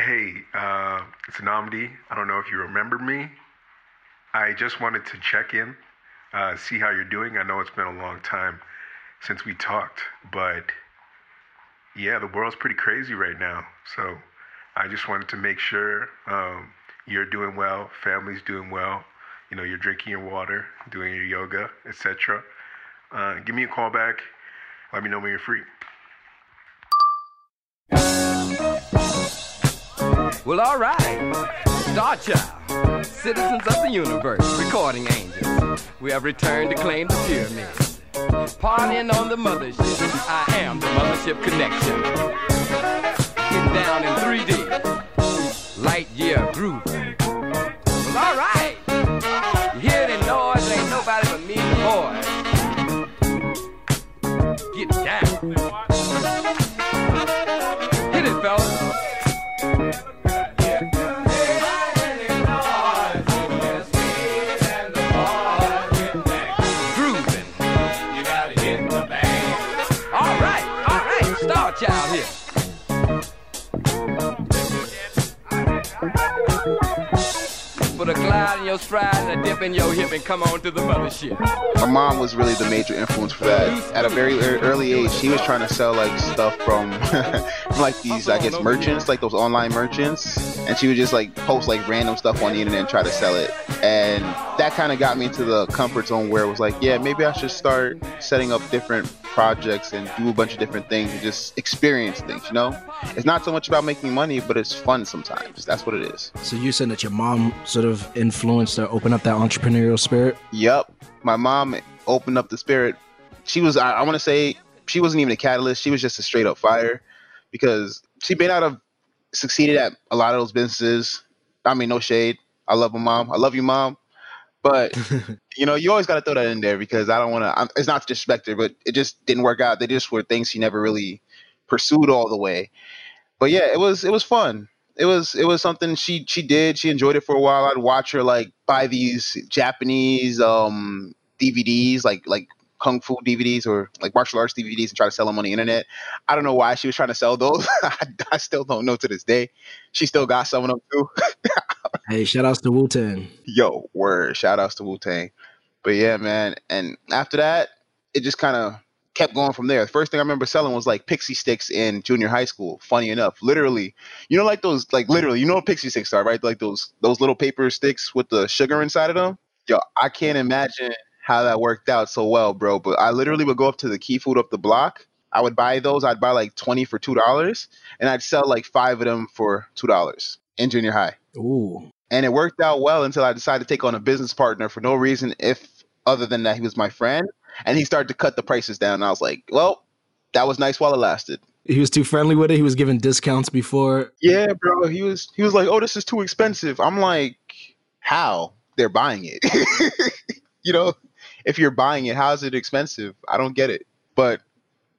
Hey, uh, it's Namdi. I don't know if you remember me. I just wanted to check in, uh, see how you're doing. I know it's been a long time since we talked, but yeah, the world's pretty crazy right now. So I just wanted to make sure um, you're doing well, family's doing well. You know, you're drinking your water, doing your yoga, etc. Uh, give me a call back. Let me know when you're free. Well, all right. Star Child, citizens of the universe, recording angels. We have returned to claim the pyramid. Partying on the mothership. I am the mothership connection. Getting down in 3D. Light year groove. Well, all right. Your stride and dip in your hip and come on to the mothership. My mom was really the major influence for that. At a very early age, she was trying to sell like stuff from, from like these, I guess, merchants, like those online merchants, and she would just like post like random stuff on the internet and try to sell it. And that kind of got me into the comfort zone where it was like, yeah, maybe I should start setting up different projects and do a bunch of different things and just experience things. You know, it's not so much about making money, but it's fun sometimes. That's what it is. So you said that your mom sort of influenced or opened up that entrepreneurial spirit? Yep. My mom opened up the spirit. She was, I, I want to say, she wasn't even a catalyst. She was just a straight up fire because she may not have succeeded at a lot of those businesses. I mean, no shade. I love my mom. I love you, mom. But, you know, you always got to throw that in there because I don't want to, it's not to disrespect but it just didn't work out. They just were things she never really pursued all the way. But yeah, it was, it was fun it was it was something she she did. She enjoyed it for a while. I'd watch her like buy these Japanese um DVDs, like like kung fu DVDs or like martial arts DVDs, and try to sell them on the internet. I don't know why she was trying to sell those. I, I still don't know to this day. She still got some of them too. Hey, shout outs to Wu Tang. Yo, word! Shout outs to Wu Tang. But yeah, man. And after that, it just kind of kept going from there. The first thing I remember selling was like Pixy Stix in junior high school. Funny enough, literally, you know, like those, like literally, you know what Pixy Stix are, right? Like those those little paper sticks with the sugar inside of them. Yo, I can't imagine how that worked out so well, bro. But I literally would go up to the Key Food up the block. I would buy those. I'd buy like twenty for two dollars, and I'd sell like five of them for two dollars in junior high. Ooh. And it worked out well until I decided to take on a business partner for no reason, if other than that he was my friend and he started to cut the prices down. And I was like, well, that was nice while it lasted. He was too friendly with it. He was giving discounts before. Yeah, bro. He was he was like, oh, this is too expensive. I'm like, how? They're buying it. you know, if you're buying it, how is it expensive? I don't get it. But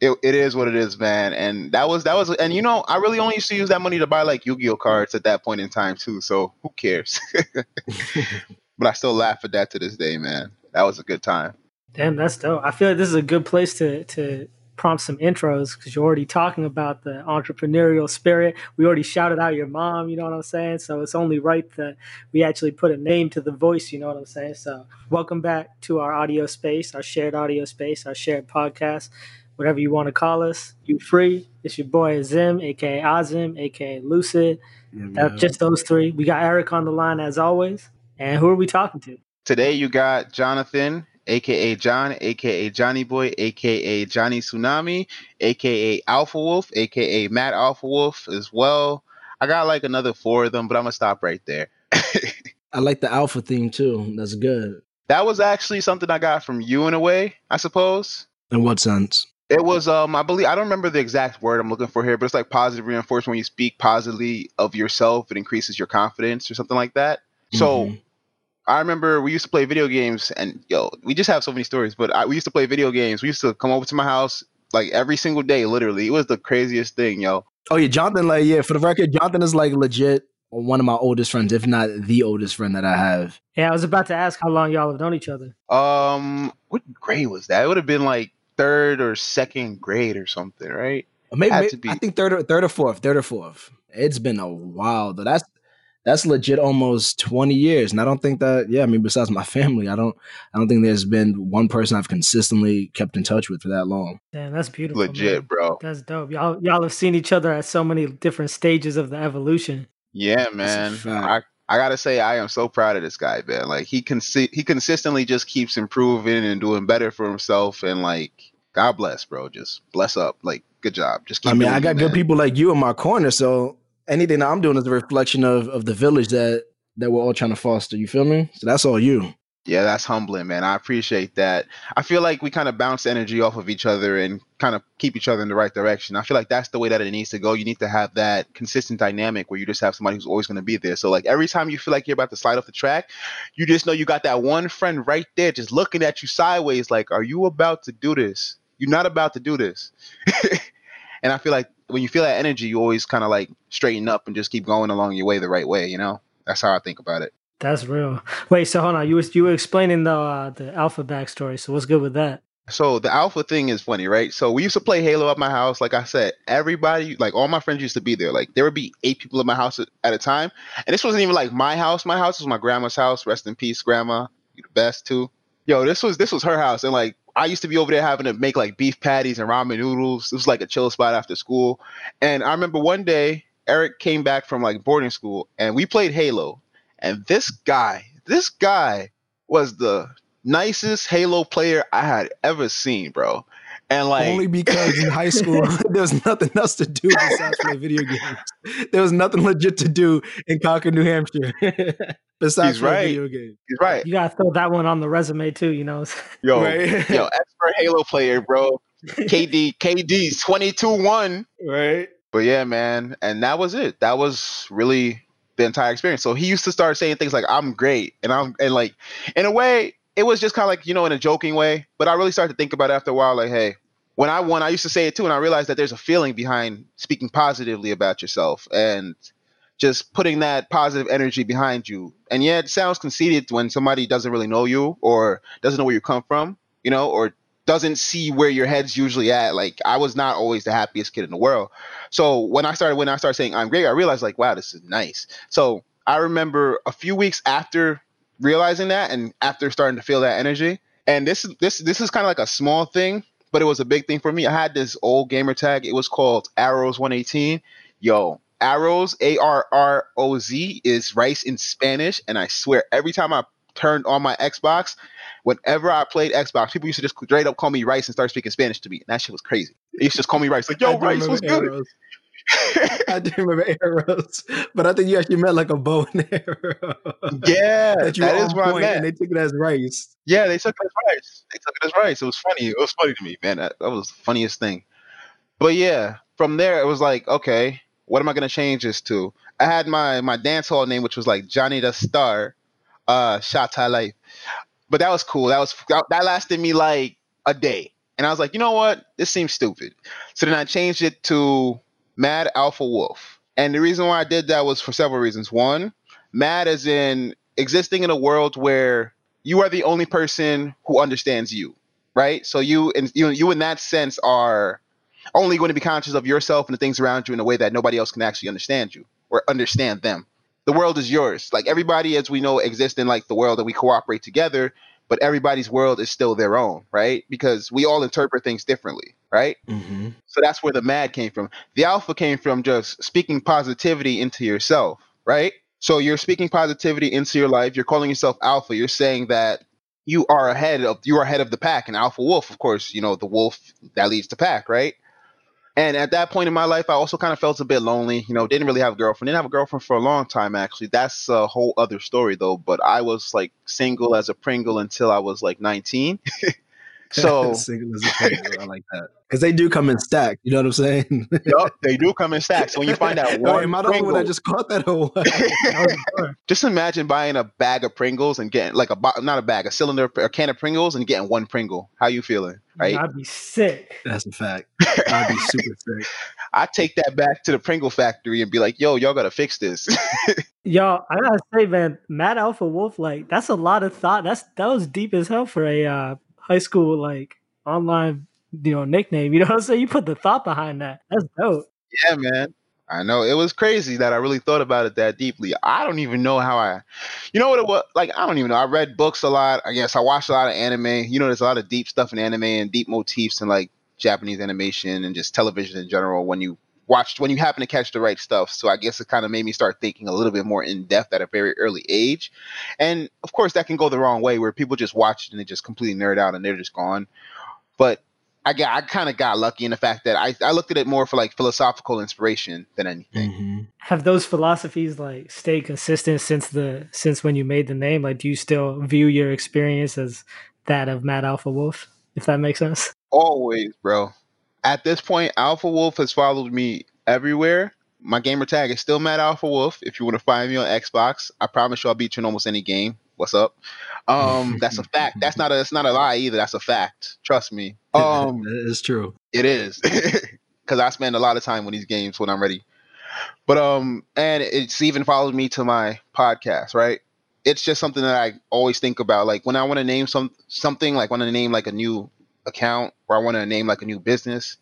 it, it is what it is, man. And that was that was and you know, I really only used to use that money to buy like Yu-Gi-Oh cards at that point in time too. So who cares? but I still laugh at that to this day, man. That was a good time. Damn, that's dope. I feel like this is a good place to to prompt some intros because you're already talking about the entrepreneurial spirit. We already shouted out your mom, you know what I'm saying? So it's only right that we actually put a name to the voice, you know what I'm saying? So welcome back to our audio space, our shared audio space, our shared podcast, whatever you want to call us. You free. It's your boy Zim, aka Azim, aka Lucid. That's uh, just those three. We got Eric on the line as always. And who are we talking to? Today you got Jonathan, aka John, aka Johnny Boy, aka Johnny Tsunami, aka Alpha Wolf, aka Mad Alpha Wolf as well. I got like another four of them, but I'm gonna stop right there. I like the alpha theme too. That's good. That was actually something I got from you in a way, I suppose. In what sense? It was um I believe I don't remember the exact word I'm looking for here, but it's like positive reinforcement when you speak positively of yourself, it increases your confidence or something like that. So Mhm. I remember we used to play video games, and yo, we just have so many stories. But I, we used to play video games. We used to come over to my house like every single day, literally. It was the craziest thing, yo. Oh yeah, Jonathan. Like yeah, for the record, Jonathan is like legit one of my oldest friends, if not the oldest friend that I have. Yeah, I was about to ask how long y'all have known each other. Um, what grade was that? It would have been like third or second grade or something, right? Maybe, maybe. I think third or third or fourth, third or fourth. It's been a while though. That's that's legit almost 20 years. And I don't think that, yeah, I mean, besides my family, I don't I don't think there's been one person I've consistently kept in touch with for that long. Damn, that's beautiful. Legit, man. bro. That's dope. Y'all y'all have seen each other at so many different stages of the evolution. Yeah, man. I. I gotta say, I am so proud of this guy, man. Like he consi- he consistently just keeps improving and doing better for himself, and like God bless, bro. Just bless up. Like good job. Just keep. I mean, doing I it, got good man. people like you in my corner, so anything that I'm doing is a reflection of of the village that that we're all trying to foster. You feel me? So that's all you. Yeah, that's humbling, man. I appreciate that. I feel like we kind of bounce energy off of each other and kind of keep each other in the right direction. I feel like that's the way that it needs to go. You need to have that consistent dynamic where you just have somebody who's always going to be there. So, like, every time you feel like you're about to slide off the track, you just know you got that one friend right there just looking at you sideways, like, are you about to do this? You're not about to do this. and I feel like when you feel that energy, you always kind of like straighten up and just keep going along your way the right way, you know? That's how I think about it. That's real. Wait, so hold on. You was you were explaining the uh, the alpha backstory. So what's good with that? So the alpha thing is funny, right? So we used to play Halo at my house. Like I said, everybody, like all my friends used to be there. Like there would be eight people in my house at, at a time. And this wasn't even like my house. My house was my grandma's house. Rest in peace, grandma. You the best too. Yo, this was this was her house. And like I used to be over there having to make like beef patties and ramen noodles. It was like a chill spot after school. And I remember one day Eric came back from like boarding school and we played Halo. And this guy, this guy was the nicest Halo player I had ever seen, bro. And like Only because in high school there was nothing else to do besides play video games. There was nothing legit to do in Concord, New Hampshire, besides He's right. video games. he's right. You gotta throw that one on the resume too. You know. Yo, Right. yo, expert Halo player, bro. KD, KD's 22-1. right. But yeah, man, and that was it. That was really the entire experience. So he used to start saying things like, "I'm great," and I'm and like, in a way, it was just kind of like you know, in a joking way. But I really started to think about it after a while, like, hey, when I won, I used to say it too, and I realized that there's a feeling behind speaking positively about yourself and just putting that positive energy behind you. And yeah, it sounds conceited when somebody doesn't really know you or doesn't know where you come from, you know, or doesn't see where your head's usually at. Like I was not always the happiest kid in the world. So when I started when I started saying I'm great, I realized like, wow, this is nice. So I remember a few weeks after realizing that and after starting to feel that energy, and this is this this is kind of like a small thing, but it was a big thing for me. I had this old gamer tag. It was called Arrows 118. Yo, Arrows A R R O Z is rice in Spanish, and I swear every time I turned on my Xbox, whenever I played Xbox, people used to just straight up call me Rice and start speaking Spanish to me. And that shit was crazy. They used to just call me Rice, like, yo, Rice, what's good? I do remember arrows, but I think you actually meant like a bow and arrow. Yeah, that that is what I meant. and they took it as rice. Yeah, they took it as rice. They took it as rice. It was funny. It was funny to me, man. That, that was the funniest thing. But yeah, from there it was like, okay, what am I gonna change this to? I had my my dance hall name, which was like Johnny the Star, uh, Shot High Life. But that was cool. That was that lasted me like a day, and I was like, you know what? This seems stupid. So then I changed it to Mad Alpha Wolf, and the reason why I did that was for several reasons. One, Mad as in existing in a world where you are the only person who understands you, right? So you and you you in that sense are only going to be conscious of yourself and the things around you in a way that nobody else can actually understand you or understand them. The world is yours. Like everybody, as we know, exists in like the world and we cooperate together, but everybody's world is still their own, right? Because we all interpret things differently, right? Mm-hmm. So that's where the mad came from. The alpha came from just speaking positivity into yourself, right? So you're speaking positivity into your life. You're calling yourself alpha. You're saying that you are ahead of you are ahead of the pack. And alpha wolf, of course, you know the wolf that leads the pack, right? And at that point in my life, I also kind of felt a bit lonely. You know, didn't really have a girlfriend. Didn't have a girlfriend for a long time, actually. That's a whole other story, though. But I was like single as a Pringle until I was like 19. so Single as a Pringle, I like that because they do come in stack. You know what I'm saying? yup, they do come in stacks. So when you find out Wait, one am I the only one that just caught that or what? just imagine buying a bag of Pringles and getting like a not a bag, a cylinder, a can of Pringles and getting one Pringle. How you feeling, right? I'd be sick. That's a fact. I'd be super sick. I take that back to the Pringle factory and be like, "Yo, y'all gotta fix this." Y'all, I gotta say, man, Mad Alpha Wolf, like that's a lot of thought. That's that was deep as hell for a uh, high school like online you know nickname. You know what I'm saying? You put the thought behind that. That's dope. Yeah, man. I know it was crazy that I really thought about it that deeply. I don't even know how I, you know what it was like. I don't even know. I read books a lot. I guess I watched a lot of anime. You know, there's a lot of deep stuff in anime and deep motifs and like Japanese animation and just television in general. When you watched, when you happen to catch the right stuff, so I guess it kind of made me start thinking a little bit more in depth at a very early age. And of course, that can go the wrong way where people just watch it and they just completely nerd out and they're just gone. But I got I kind of got lucky in the fact that I, I looked at it more for like philosophical inspiration than anything. Mm-hmm. Have those philosophies like stayed consistent since the since when you made the name? Like, do you still view your experience as that of Mad Alpha Wolf? If that makes sense. Always, bro. At this point, Alpha Wolf has followed me everywhere. My gamer tag is still Mad Alpha Wolf. If you want to find me on Xbox, I promise you I'll beat you in almost any game. What's up? Um, that's a fact. That's not a that's not a lie either. That's a fact. Trust me. Um, it's true. It is because I spend a lot of time with these games when I'm ready. But um, and it's even followed me to my podcast. Right? It's just something that I always think about. Like when I want to name some something, like want to name like a new account or I want to name like a new business.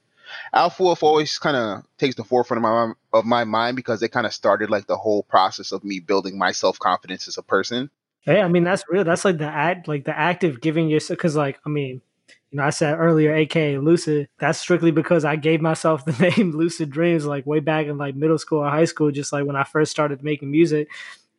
Alpha always kind of takes the forefront of my of my mind because it kind of started like the whole process of me building my self confidence as a person. Yeah, I mean that's real. That's like the act, like the active giving yourself. Because like I mean, you know, I said earlier, aka Lucid. That's strictly because I gave myself the name Lucid Dreams, like way back in like middle school or high school, just like when I first started making music,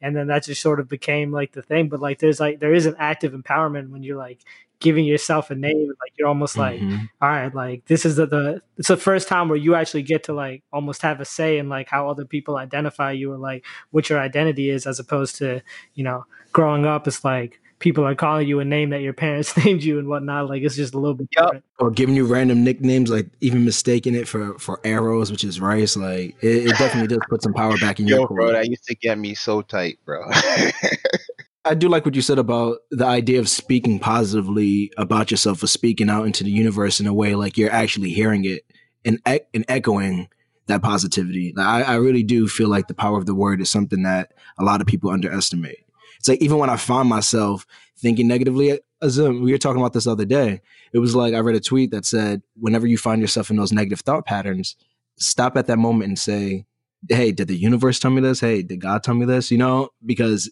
and then that just sort of became like the thing. But like, there's like there is an active empowerment when you're like giving yourself a name like you're almost like Mhm. all right like this is the, the it's the first time where you actually get to like almost have a say in like how other people identify you or like what your identity is as opposed to you know growing up it's like people are calling you a name that your parents named you and whatnot like it's just a little bit Yup. different Or giving you random nicknames, like even mistaking it for for arrows, which is rice. Like it, it definitely does put some power back in your Yo, core. bro, that used to get me so tight, bro. I do like what you said about the idea of speaking positively about yourself or speaking out into the universe in a way like you're actually hearing it and e- and echoing that positivity. I, I really do feel like the power of the word is something that a lot of people underestimate. It's like even when I find myself thinking negatively, as um, we were talking about this the other day, it was like I read a tweet that said, whenever you find yourself in those negative thought patterns, stop at that moment and say, "Hey, did the universe tell me this? Hey, did God tell me this?" You know, because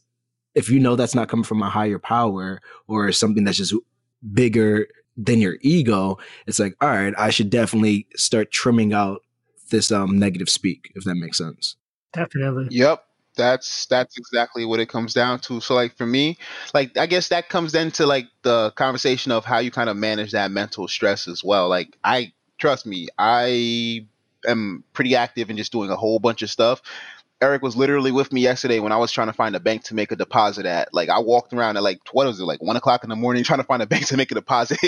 if you know that's not coming from a higher power or something that's just bigger than your ego, it's like, all right, I should definitely start trimming out this um negative speak, if that makes sense. definitely Yep. That's that's exactly what it comes down to. So like for me, like I guess that comes into like the conversation of how you kind of manage that mental stress as well. Like I trust me, I am pretty active and just doing a whole bunch of stuff. Eric was literally with me yesterday when I was trying to find a bank to make a deposit at. Like I walked around at like what was it, like one o'clock in the morning trying to find a bank to make a deposit.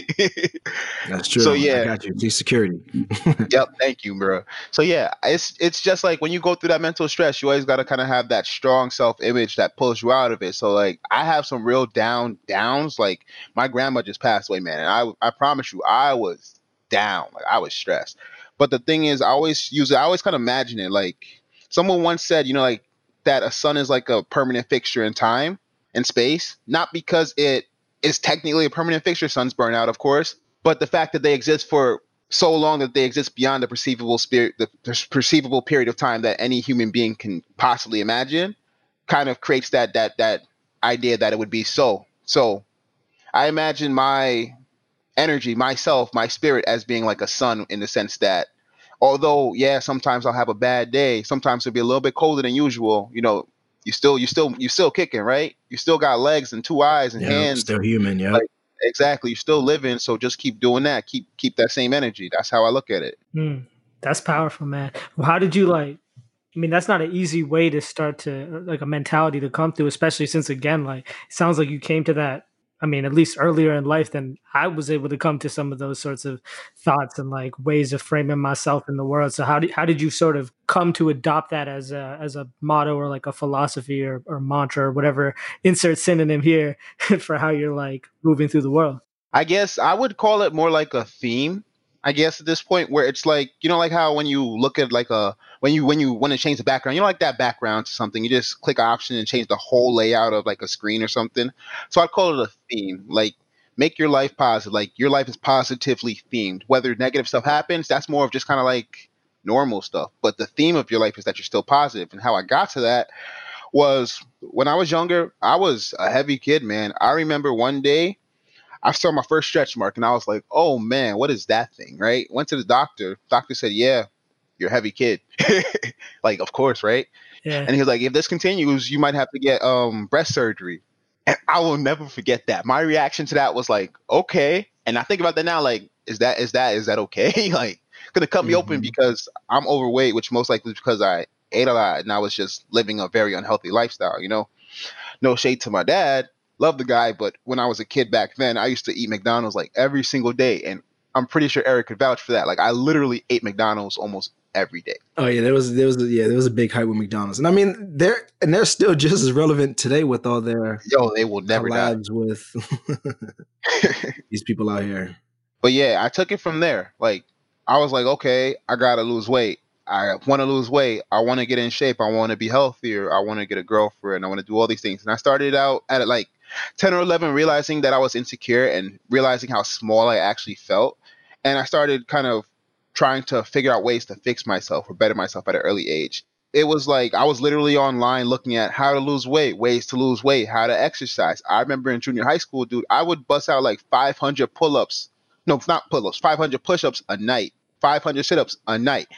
That's true. So, yeah, I got you. See security. Yep, thank you, bro. So yeah, it's it's just like when you go through that mental stress, you always got to kind of have that strong self image that pulls you out of it. So like, I have some real down downs. Like my grandma just passed away, man, and I I promise you, I was down. Like I was stressed. But the thing is, I always use it. I always kind of imagine it. Like someone once said, you know, like that a sun is like a permanent fixture in time and space, not because it is technically a permanent fixture. Suns burn out, of course, but the fact that they exist for so long that they exist beyond the perceivable spirit, the perceivable period of time that any human being can possibly imagine, kind of creates that that that idea that it would be so. So, I imagine my energy, myself, my spirit as being like a sun in the sense that, although yeah, sometimes I'll have a bad day, sometimes it'll be a little bit colder than usual. You know, you still you still you still kicking, right? You still got legs and two eyes and Yeah, hands still human. Yeah. Like- exactly you're still living so just keep doing that keep keep that same energy that's how i look at it Hmm, that's powerful man well, how did you like I mean, that's not an easy way to start to like a mentality to come through, especially since again, like it sounds like you came to that. I mean, at least earlier in life than I was able to come to some of those sorts of thoughts and like ways of framing myself in the world. So how did how did you sort of come to adopt that as a as a motto or like a philosophy or, or mantra or whatever? Insert synonym here for how you're like moving through the world. i guess i would call it more like a theme i guess at this point where it's like you know like how when you look at like a when you when you want to change the background you know like that background to something you just click option and change the whole layout of like a screen or something so i'd call it a theme like make your life positive. Like your life is positively themed. Whether negative stuff happens, that's more of just kind of like normal stuff. But the theme of your life is that you're still positive. And how I got to that was when I was younger, I was a heavy kid, man. I remember one day I saw my first stretch mark and I was like, oh man, what is that thing? Right? Went to the doctor. Doctor said, yeah, you're a heavy kid. like, of course, right? Yeah. And he was like, if this continues, you might have to get um breast surgery. And I will never forget that. My reaction to that was like, okay. And I think about that now, like, is that is that is that okay? like, gonna cut me open Mhm. because I'm overweight, which most likely is because I ate a lot and I was just living a very unhealthy lifestyle, you know? No shade to my dad. Love the guy, but when I was a kid back then, I used to eat McDonald's like every single day. And I'm pretty sure Eric could vouch for that. Like I literally ate McDonald's almost every day. Oh yeah, there was there was yeah there was a big hype with McDonald's, and I mean they're and they're still just as relevant today with all their Yo, they will never die. with these people out here. But yeah, I took it from there. Like I was like, okay, I gotta lose weight. I want to lose weight. I want to get in shape. I want to be healthier. I want to get a girlfriend. I want to do all these things. And I started out at like 10 or 11, realizing that I was insecure and realizing how small I actually felt. And I started kind of trying to figure out ways to fix myself or better myself at an early age. It was like I was literally online looking at how to lose weight, ways to lose weight, how to exercise. I remember in junior high school, dude, I would bust out like 500 pull ups. No, not pull ups, 500 push ups a night, 500 sit ups a night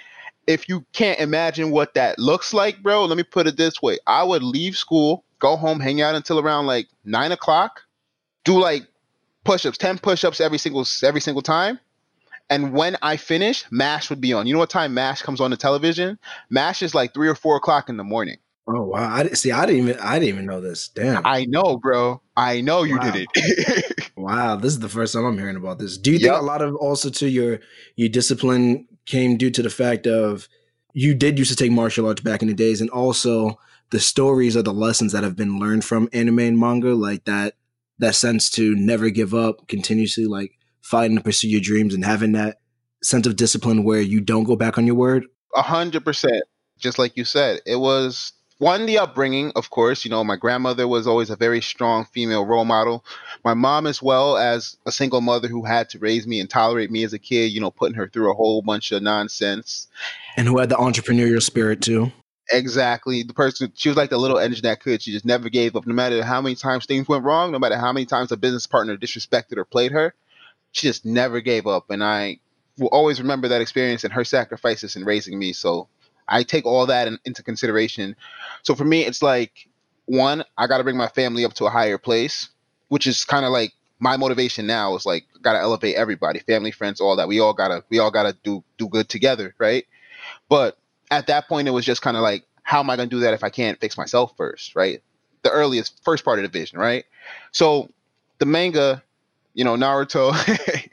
if you can't imagine what that looks like, bro, let me put it this way. I would leave school, go home, hang out until around like nine o'clock, do like push-ups, 10 push-ups every single every single time. And when I finish, MASH would be on. You know what time MASH comes on the television? MASH is like three or four o'clock in the morning. Oh wow! I see. I didn't even. I didn't even know this. Damn. I know, bro. I know you Wow. did it. wow. This is the first time I'm hearing about this. Do you think a lot of also to your your discipline came due to the fact of you did used to take martial arts back in the days, and also the stories or the lessons that have been learned from anime and manga, like that that sense to never give up, continuously like fighting to pursue your dreams, and having that sense of discipline where you don't go back on your word. A hundred percent. Just like you said, it was one the upbringing, of course. You know, my grandmother was always a very strong female role model. My mom, as well as a single mother who had to raise me and tolerate me as a kid. You know, putting her through a whole bunch of nonsense. And who had the entrepreneurial spirit too. Exactly. The person she was like the little engine that could. She just never gave up, no matter how many times things went wrong, no matter how many times a business partner disrespected or played her. She just never gave up, and I will always remember that experience and her sacrifices in raising me. So I take all that in, into consideration. So for me, it's like one, I got to bring my family up to a higher place, which is kind of like my motivation now is like got to elevate everybody, family, friends, all that. We all gotta we all gotta do do good together, right? But at that point, it was just kind of like, how am I gonna do that if I can't fix myself first, right? The earliest first part of the vision, right? So the manga, you know, Naruto,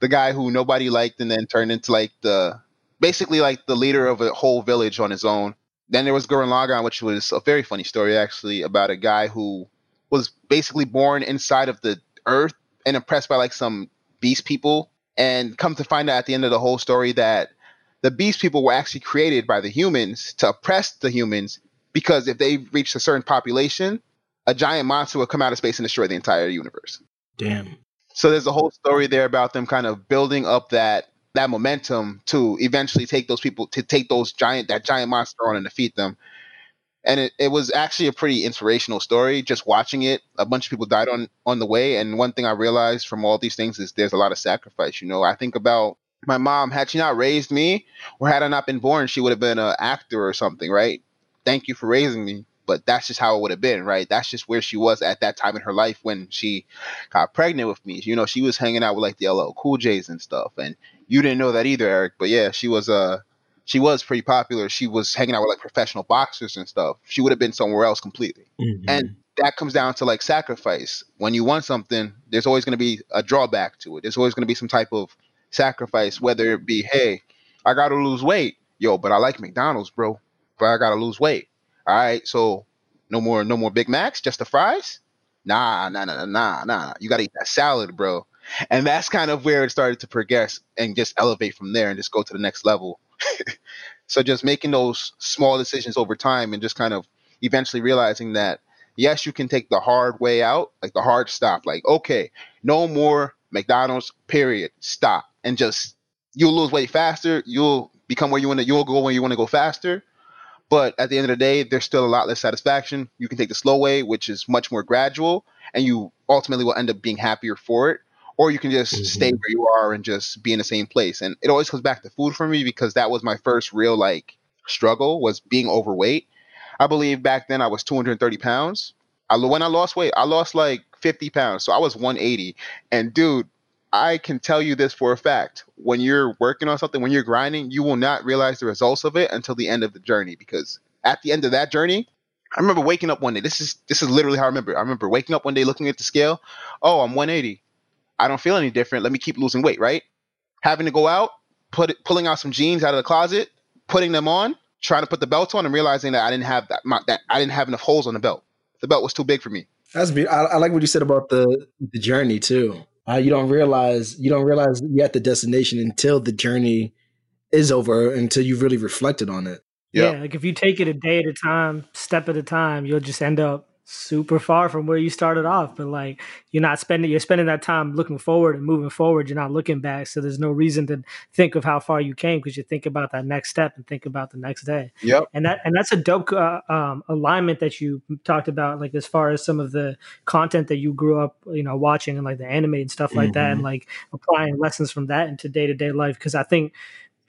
the guy who nobody liked and then turned into like the basically like the leader of a whole village on his own. Then there was Gurren Lagann, which was a very funny story actually about a guy who was basically born inside of the earth and impressed by like some beast people and come to find out at the end of the whole story that the beast people were actually created by the humans to oppress the humans because if they reached a certain population, a giant monster would come out of space and destroy the entire universe. Damn. So there's a whole story there about them kind of building up that that momentum to eventually take those people to take those giant that giant monster on and defeat them. And it, it was actually a pretty inspirational story. Just watching it, a bunch of people died on on the way. And one thing I realized from all these things is there's a lot of sacrifice. You know, I think about my mom. Had she not raised me, or had I not been born, she would have been an actor or something, right? Thank you for raising me. But that's just how it would have been, right? That's just where she was at that time in her life when she got pregnant with me. You know, she was hanging out with like the LL Cool J's and stuff. And you didn't know that either, Eric. But yeah, she was uh she was pretty popular. She was hanging out with like professional boxers and stuff. She would have been somewhere else completely. Mhm. And that comes down to like sacrifice. When you want something, there's always going to be a drawback to it. There's always going to be some type of sacrifice, whether it be, hey, I got to lose weight. Yo, but I like McDonald's, bro. But I got to lose weight. All right. So no more, no more Big Macs, just the fries? Nah, nah, nah, nah, nah, nah. You got to eat that salad, bro. And that's kind of where it started to progress and just elevate from there and just go to the next level. so just making those small decisions over time and just kind of eventually realizing that Yes, you can take the hard way out, like the hard stop. Like, okay, no more McDonald's, period. Stop. And just you'll lose weight faster. You'll become where you want to you'll go where you want to go faster. But at the end of the day, there's still a lot less satisfaction. You can take the slow way, which is much more gradual, and you ultimately will end up being happier for it. Or you can just mm-hmm. stay where you are and just be in the same place. And it always comes back to food for me because that was my first real like struggle was being overweight. I believe back then I was 230 pounds. I, when I lost weight, I lost like 50 pounds. So I was 180. And dude, I can tell you this for a fact. When you're working on something, when you're grinding, you will not realize the results of it until the end of the journey. Because at the end of that journey, I remember waking up one day. This is this is literally how I remember. I remember waking up one day, looking at the scale. Oh, I'm 180. I don't feel any different. Let me keep losing weight. Right? Having to go out, put pulling out some jeans out of the closet, putting them on, trying to put the belt on, and realizing that I didn't have that, my, that I didn't have enough holes on the belt. The belt was too big for me. That's be- I, I like what you said about the the journey too. Uh, you don't realize you don't realize you're at the destination until the journey is over, until you've really reflected on it. Yeah, like if you take it a day at a time, step at a time, you'll just end up super far from where you started off but like you're not spending you're spending that time looking forward and moving forward you're not looking back so there's no reason to think of how far you came because you think about that next step and think about the next day yep and that and that's a dope uh, um, alignment that you talked about like as far as some of the content that you grew up you know watching and like the anime and stuff like mm-hmm. that and mm-hmm. like applying lessons from that into day-to-day life because i think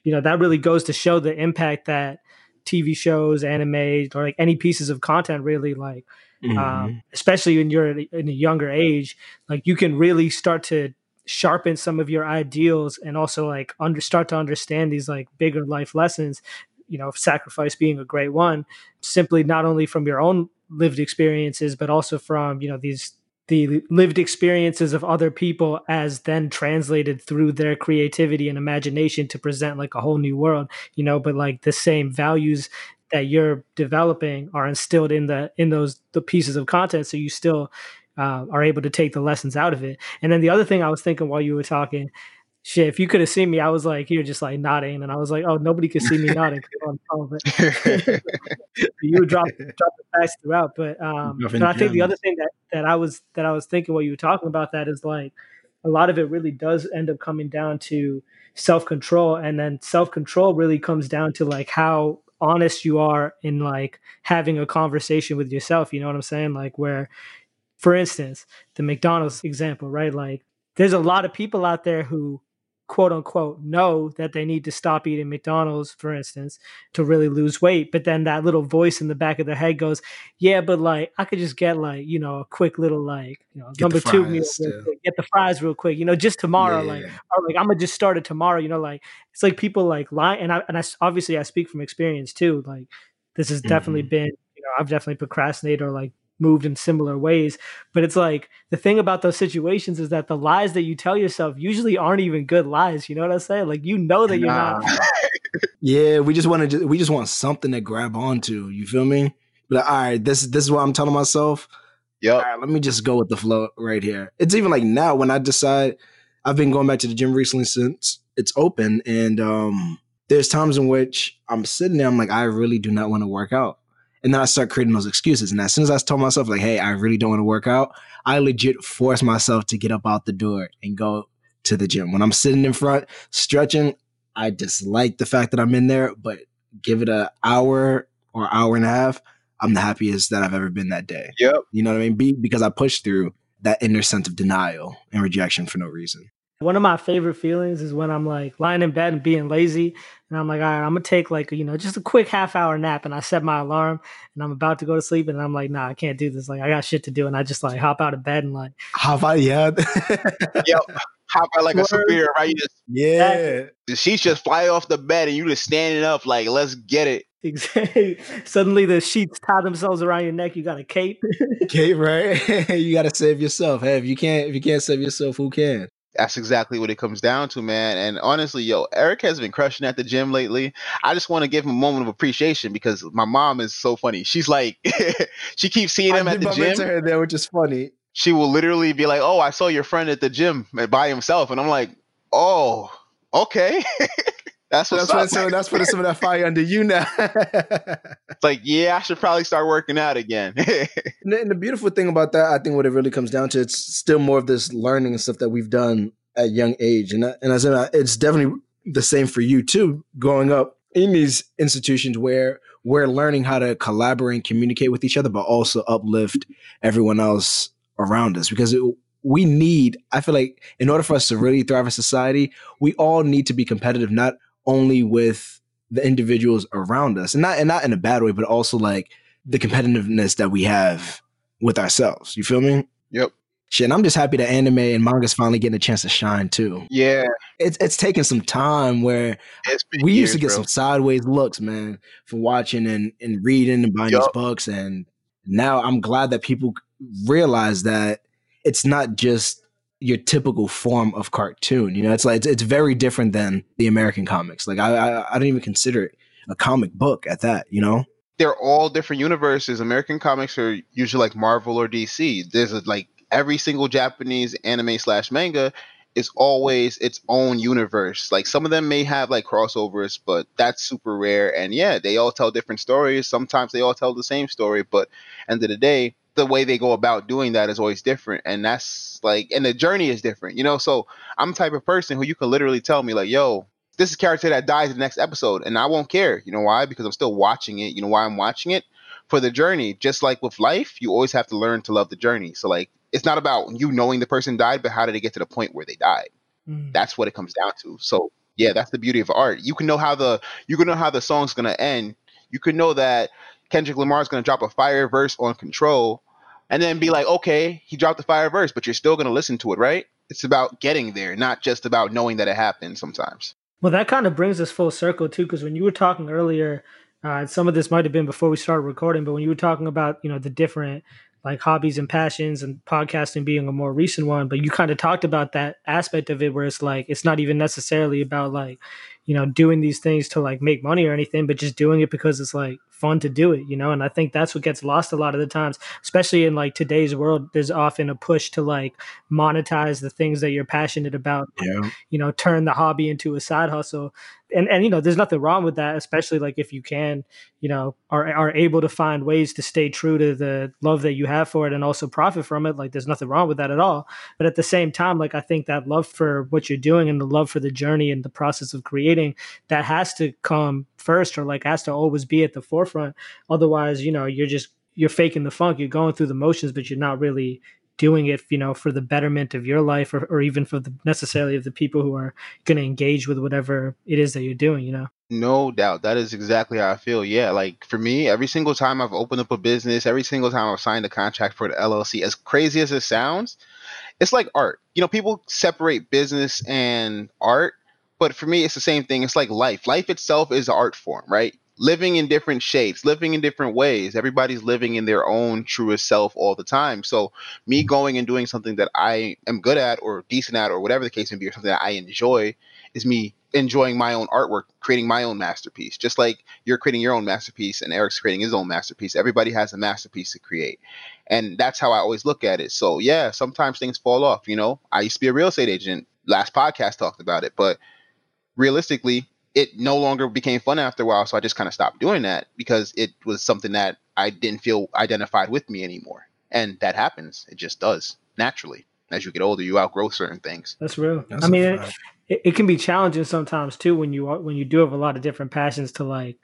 you know that really goes to show the impact that tv shows anime or like any pieces of content really like mm-hmm. um, especially when you're in a younger age, like you can really start to sharpen some of your ideals and also like under start to understand these like bigger life lessons you know sacrifice being a great one simply not only from your own lived experiences but also from you know these the lived experiences of other people as then translated through their creativity and imagination to present like a whole new world you know but like the same values that you're developing are instilled in the in those the pieces of content so you still uh, are able to take the lessons out of it. And then the other thing i was thinking while you were talking shit if you could have seen me i was like you're just like nodding and i was like oh nobody could see me nodding you would drop drop the facts throughout but um and i think the other thing that that i was that i was thinking while you were talking about that is like a lot of it really does end up coming down to self-control and then self-control really comes down to like how honest you are in like having a conversation with yourself. You know what I'm saying? Like where, for instance, the McDonald's example, right? Like there's a lot of people out there who quote unquote know that they need to stop eating McDonald's, for instance, to really lose weight. But then that little voice in the back of their head goes, Yeah, but like I could just get like, you know, a quick little like, you know, get number two meal, get the fries real quick, you know, just tomorrow. Yeah, like, or like I'm gonna just start it tomorrow, you know, like it's like people like lie and I and I obviously I speak from experience too. Like this has definitely mm-hmm. been, you know, I've definitely procrastinated or like moved in similar ways. But it's like the thing about those situations is that the lies that you tell yourself usually aren't even good lies. You know what I'm saying? Like you know that you're nah. not. yeah, we just want to. We just want something to grab onto. You feel me? Like, all right, this this is what I'm telling myself. Yeah. Right, let me just go with the flow right here. It's even like now when I decide I've been going back to the gym recently since it's open, and um, there's times in which I'm sitting there. I'm like, I really do not want to work out. And then I start creating those excuses. And as soon as I told myself, like, hey, I really don't want to work out, I legit force myself to get up out the door and go to the gym. When I'm sitting in front stretching, I dislike the fact that I'm in there, but give it an hour or hour and a half, I'm the happiest that I've ever been that day. Yep. You know what I mean? Be because I pushed through that inner sense of denial and rejection for no reason. One of my favorite feelings is when I'm like lying in bed and being lazy, and I'm like, all right, I'm gonna take like you know just a quick half hour nap, and I set my alarm, and I'm about to go to sleep, and I'm like, nah, I can't do this. Like I got shit to do, and I just like hop out of bed and like hop out, yeah, yep, hop out like a superhero, right? You just yeah, the sheets just fly off the bed, and you just standing up like, let's get it. Exactly. Suddenly the sheets tie themselves around your neck. You got a cape. cape, right? you got to save yourself. Hey, if you can't, if you can't save yourself, who can? That's exactly what it comes down to, man. And honestly, yo, Eric has been crushing at the gym lately. I just want to give him a moment of appreciation because my mom is so funny. She's like, she keeps seeing him I at the gym. her there, which is funny. She will literally be like, "Oh, I saw your friend at the gym by himself," and I'm like, "Oh, okay." That's what's That's what, so that's putting some of that fire under you now. It's like, yeah, I should probably start working out again. And the, beautiful thing about that, I think, what it really comes down to, it's still more of this learning and stuff that we've done at young age, and and as I, said, uh, it's definitely the same for you too. Growing up in these institutions where we're learning how to collaborate and communicate with each other, but also uplift everyone else around us, because it, we need. I feel like in order for us to really thrive as society, we all need to be competitive, not only with the individuals around us, and not and not in a bad way, but also like the competitiveness that we have with ourselves. You feel me? Yep. Shit, and I'm just happy that anime and manga's finally getting a chance to shine too. yeah, It's it's taken some time where we used to get bro. some sideways looks, man, for watching and, and reading and buying these books. And now I'm glad that people realize that it's not just your typical form of cartoon. You know, it's like it's, it's very different than the American comics. Like I, I I don't even consider it a comic book at that. You know. they're all different universes. American comics are usually like Marvel or DC. There's a, like every single Japanese anime slash manga is always its own universe. Like some of them may have like crossovers, but that's super rare. And yeah, they all tell different stories. Sometimes they all tell the same story, but end of the day, the way they go about doing that is always different. And that's like, and the journey is different, you know? So I'm the type of person who you can literally tell me like, yo, this is a character that dies in the next episode, and I won't care. You know why? Because I'm still watching it. You know why I'm watching it? For the journey. Just like with life, you always have to learn to love the journey. So like it's not about you knowing the person died, but how did they get to the point where they died? Mm. That's what it comes down to. So yeah, that's the beauty of art. You can know how the you can know how the song's gonna end. You can know that Kendrick Lamar is gonna drop a fire verse on control and then be like, okay, he dropped the fire verse, but you're still gonna listen to it, right? It's about getting there, not just about knowing that it happened sometimes. Well, that kind of brings us full circle too, because when you were talking earlier, uh, some of this might have been before we started recording, but when you were talking about you know the different like hobbies and passions and podcasting being a more recent one, but you kind of talked about that aspect of it where it's like it's not even necessarily about like you know doing these things to like make money or anything, but just doing it because it's like fun to do it, you know. And I think that's what gets lost a lot of the times, especially in like today's world. There's often a push to like monetize the things that you're passionate about Yeah. you know turn the hobby into a side hustle and and you know there's nothing wrong with that especially like if you can you know are are able to find ways to stay true to the love that you have for it and also profit from it like there's nothing wrong with that at all but at the same time like i think that love for what you're doing and the love for the journey and the process of creating that has to come first or like has to always be at the forefront otherwise you know you're just you're faking the funk you're going through the motions but you're not really doing it you know for the betterment of your life or, or even for the necessarily of the people who are going to engage with whatever it is that you're doing you know No doubt. That is exactly how I feel. Yeah. Like for me, every single time I've opened up a business, every single time I've signed a contract for the LLC, as crazy as it sounds, it's like art. You know, people separate business and art, but for me, it's the same thing. It's like life. Life itself is an art form, right? Living in different shapes, living in different ways. Everybody's living in their own truest self all the time. So, me going and doing something that I am good at or decent at or whatever the case may be, or something that I enjoy, is me enjoying my own artwork, creating my own masterpiece. Just like you're creating your own masterpiece and Eric's creating his own masterpiece. Everybody has a masterpiece to create. And that's how I always look at it. So yeah, sometimes things fall off, you know. I used to be a real estate agent. Last podcast talked about it, but realistically, it no longer became fun after a while, so I just kind of stopped doing that because it was something that I didn't feel identified with me anymore. And that happens. It just does naturally. As you get older, you outgrow certain things. that's real That's i a mean it, it, it can be challenging sometimes too when you are when you do have a lot of different passions to like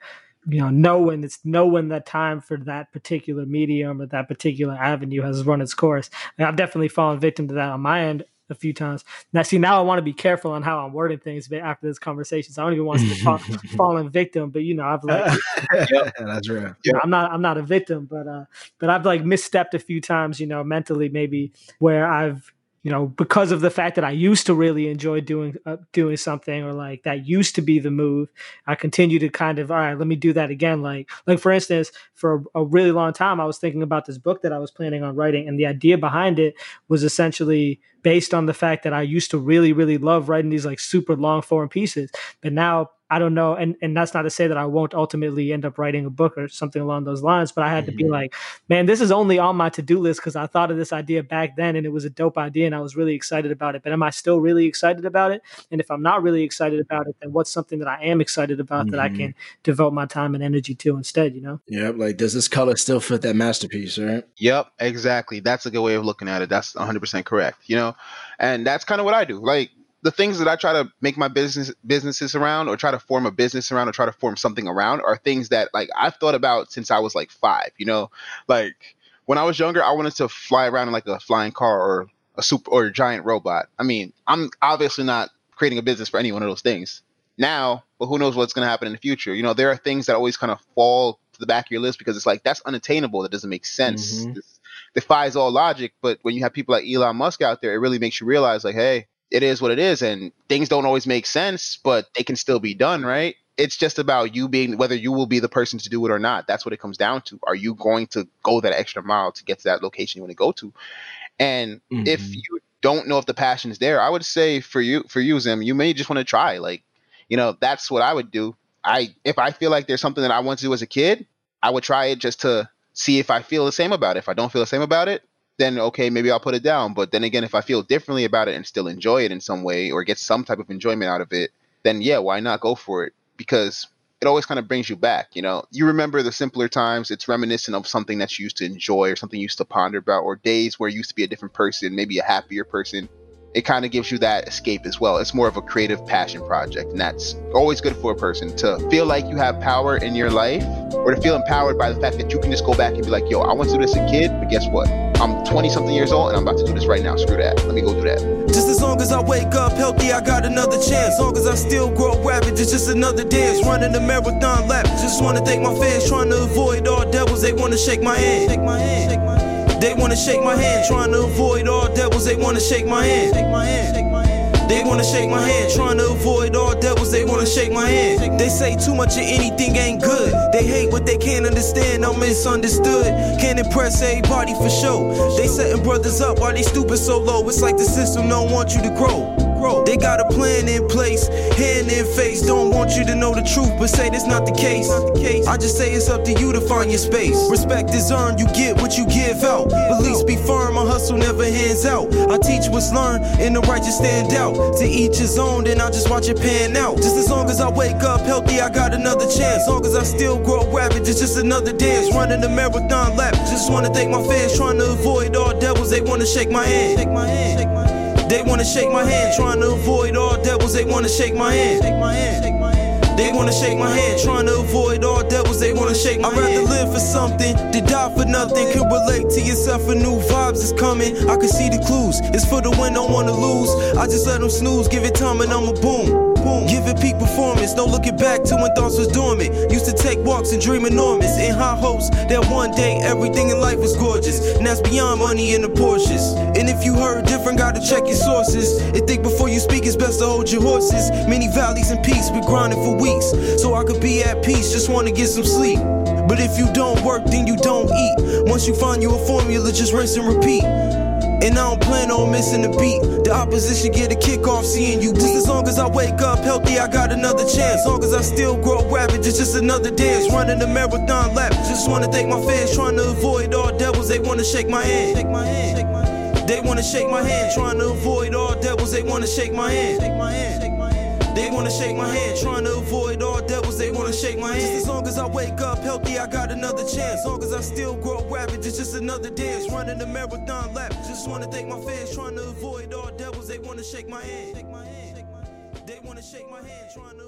you know know when it's know when that time for that particular medium or that particular avenue has run its course and i've definitely fallen victim to that on my end a few times. Now see now i want to be careful on how i'm wording things but after this conversation so i don't even want to fall, fallen victim but you know i've like yeah, That's real. you know, I'm not I'm not a victim, but uh, but I've like misstepped a few times, you know, mentally maybe where I've you know because of the fact that I used to really enjoy doing uh, doing something or like that used to be the move. I continue to kind of all right, let me do that again. Like like for instance, for a, a really long time, I was thinking about this book that I was planning on writing, and the idea behind it was essentially based on the fact that I used to really really love writing these like super long form pieces, but now I don't know, and and that's not to say that I won't ultimately end up writing a book or something along those lines, but I had mm-hmm. to be mm-hmm. like, man, this is only on my to do list because I thought of this idea back then, and it was a dope idea, and I was really excited about it. But am I still really excited about it? And if I'm not really excited about it, then what's something that I am excited about mm-hmm. that I mm-hmm. can devote my time and energy to instead? You know? Yep. Like, does this color still fit that masterpiece? Right? Yep. Exactly. That's a good way of looking at it. That's 100 percent correct. You know, and that's kind of what I do. Like the things that I try to make my business businesses around or try to form a business around or try to form something around are things that like I've thought about since I was like 5, you know? Like when I was younger, I wanted to fly around in like a flying car or a super or a giant robot. I mean, I'm obviously not creating a business for any one of those things now, but who knows what's going to happen in the future? You know, there are things that always kind of fall to the back of your list because it's like that's unattainable. That doesn't make sense. Mm-hmm. This defies all logic. But when you have people like Elon Musk out there, it really makes you realize, like, hey, it is what it is and things don't always make sense but they can still be done right? It's just about you being whether you will be the person to do it or not. That's what it comes down to. Are you going to go that extra mile to get to that location you want to go to? And mm-hmm. if you don't know if the passion is there i would say for you for you zim you may just want to try like you know that's what i would do. I if i feel like there's something that i want to do as a kid i would try it just to see if i feel the same about it. If i don't feel the same about it then okay, maybe I'll put it down. But then again, if I feel differently about it and still enjoy it in some way or get some type of enjoyment out of it, then yeah, why not go for it? Because it always kind of brings you back. You know, you remember the simpler times. It's reminiscent of something that you used to enjoy or something you used to ponder about, or days where you used to be a different person, maybe a happier person it kind of gives you that escape as well. It's more of a creative passion project, and that's always good for a person to feel like you have power in your life or to feel empowered by the fact that you can just go back and be like, yo, I want to do this as a kid, but guess what? I'm 20 something years old and I'm about to do this right now. Screw that. Let me go do that. Just as long as I wake up healthy, I got another chance. As long as I still grow rapid, it's just another dance. Running the marathon lap. Just wanna thank my fans, trying to avoid all devils. They wanna shake my hand. Shake my hand. Shake my hand. They wanna shake my hand, trying to avoid all devils. They wanna shake my hand. They wanna shake my hand, trying to avoid all devils. They wanna shake my hand. They say too much of anything ain't good. They hate what they can't understand. I'm misunderstood. Can't impress everybody for sure. They setting brothers up while they stupid so low. It's like the system don't want you to grow. They got a plan in place, hand in face. Don't want you to know the truth, but say that's not the case. I just say it's up to you to find your space. Respect is earned, you get what you give out. Beliefs be firm, my hustle never hands out. I teach what's learned, and the righteous stand out. To each his own, then I just watch it pan out. Just as long as I wake up healthy, I got another chance. As long as I still grow rapid, it's just another dance. Running the marathon lap. Just wanna thank my fans, trying to avoid all devils. They wanna shake my hand. Shake my hand. Shake my hand. They wanna shake my hand, trying to avoid all devils. They wanna shake my hand. Shake my hand. They wanna shake my hand, trying to avoid all devils. They wanna shake my hand. I'd rather live for something than die for nothing. Can relate to yourself, and new vibes is coming. I can see the clues. It's for the win, don't wanna lose. I just let them snooze, give it time, and I'ma boom. Boom. Giving peak performance, no looking back to when thoughts was dormant. Used to take walks and dream enormous in high hopes that one day everything in life was gorgeous. And that's beyond money and the Porsches. And if you heard different, gotta check your sources. And think before you speak, it's best to hold your horses. Many valleys and peaks, been grinding for weeks. So I could be at peace, just wanna get some sleep. But if you don't work, then you don't eat. Once you find you a formula, just rinse and repeat. And I don't plan on missing the beat. The opposition get a kick off seeing you. Just as long as I wake up healthy, I got another chance. As long as I still grow rapid, it's just another dance. Running the marathon lap. Just wanna thank my fans, trying to avoid all devils. They wanna shake my hand. They wanna shake my hand, trying to avoid all devils. They wanna shake my hand. Shake my hand. They wanna shake my hand, trying to avoid all devils. They wanna shake my hand. Just as long as I wake up healthy, I got another chance. As long as I still grow rapid, it's just another dance. Running the marathon lap. Just wanna thank my fans, trying to avoid all devils. They wanna shake my hand. They wanna shake my hand, trying to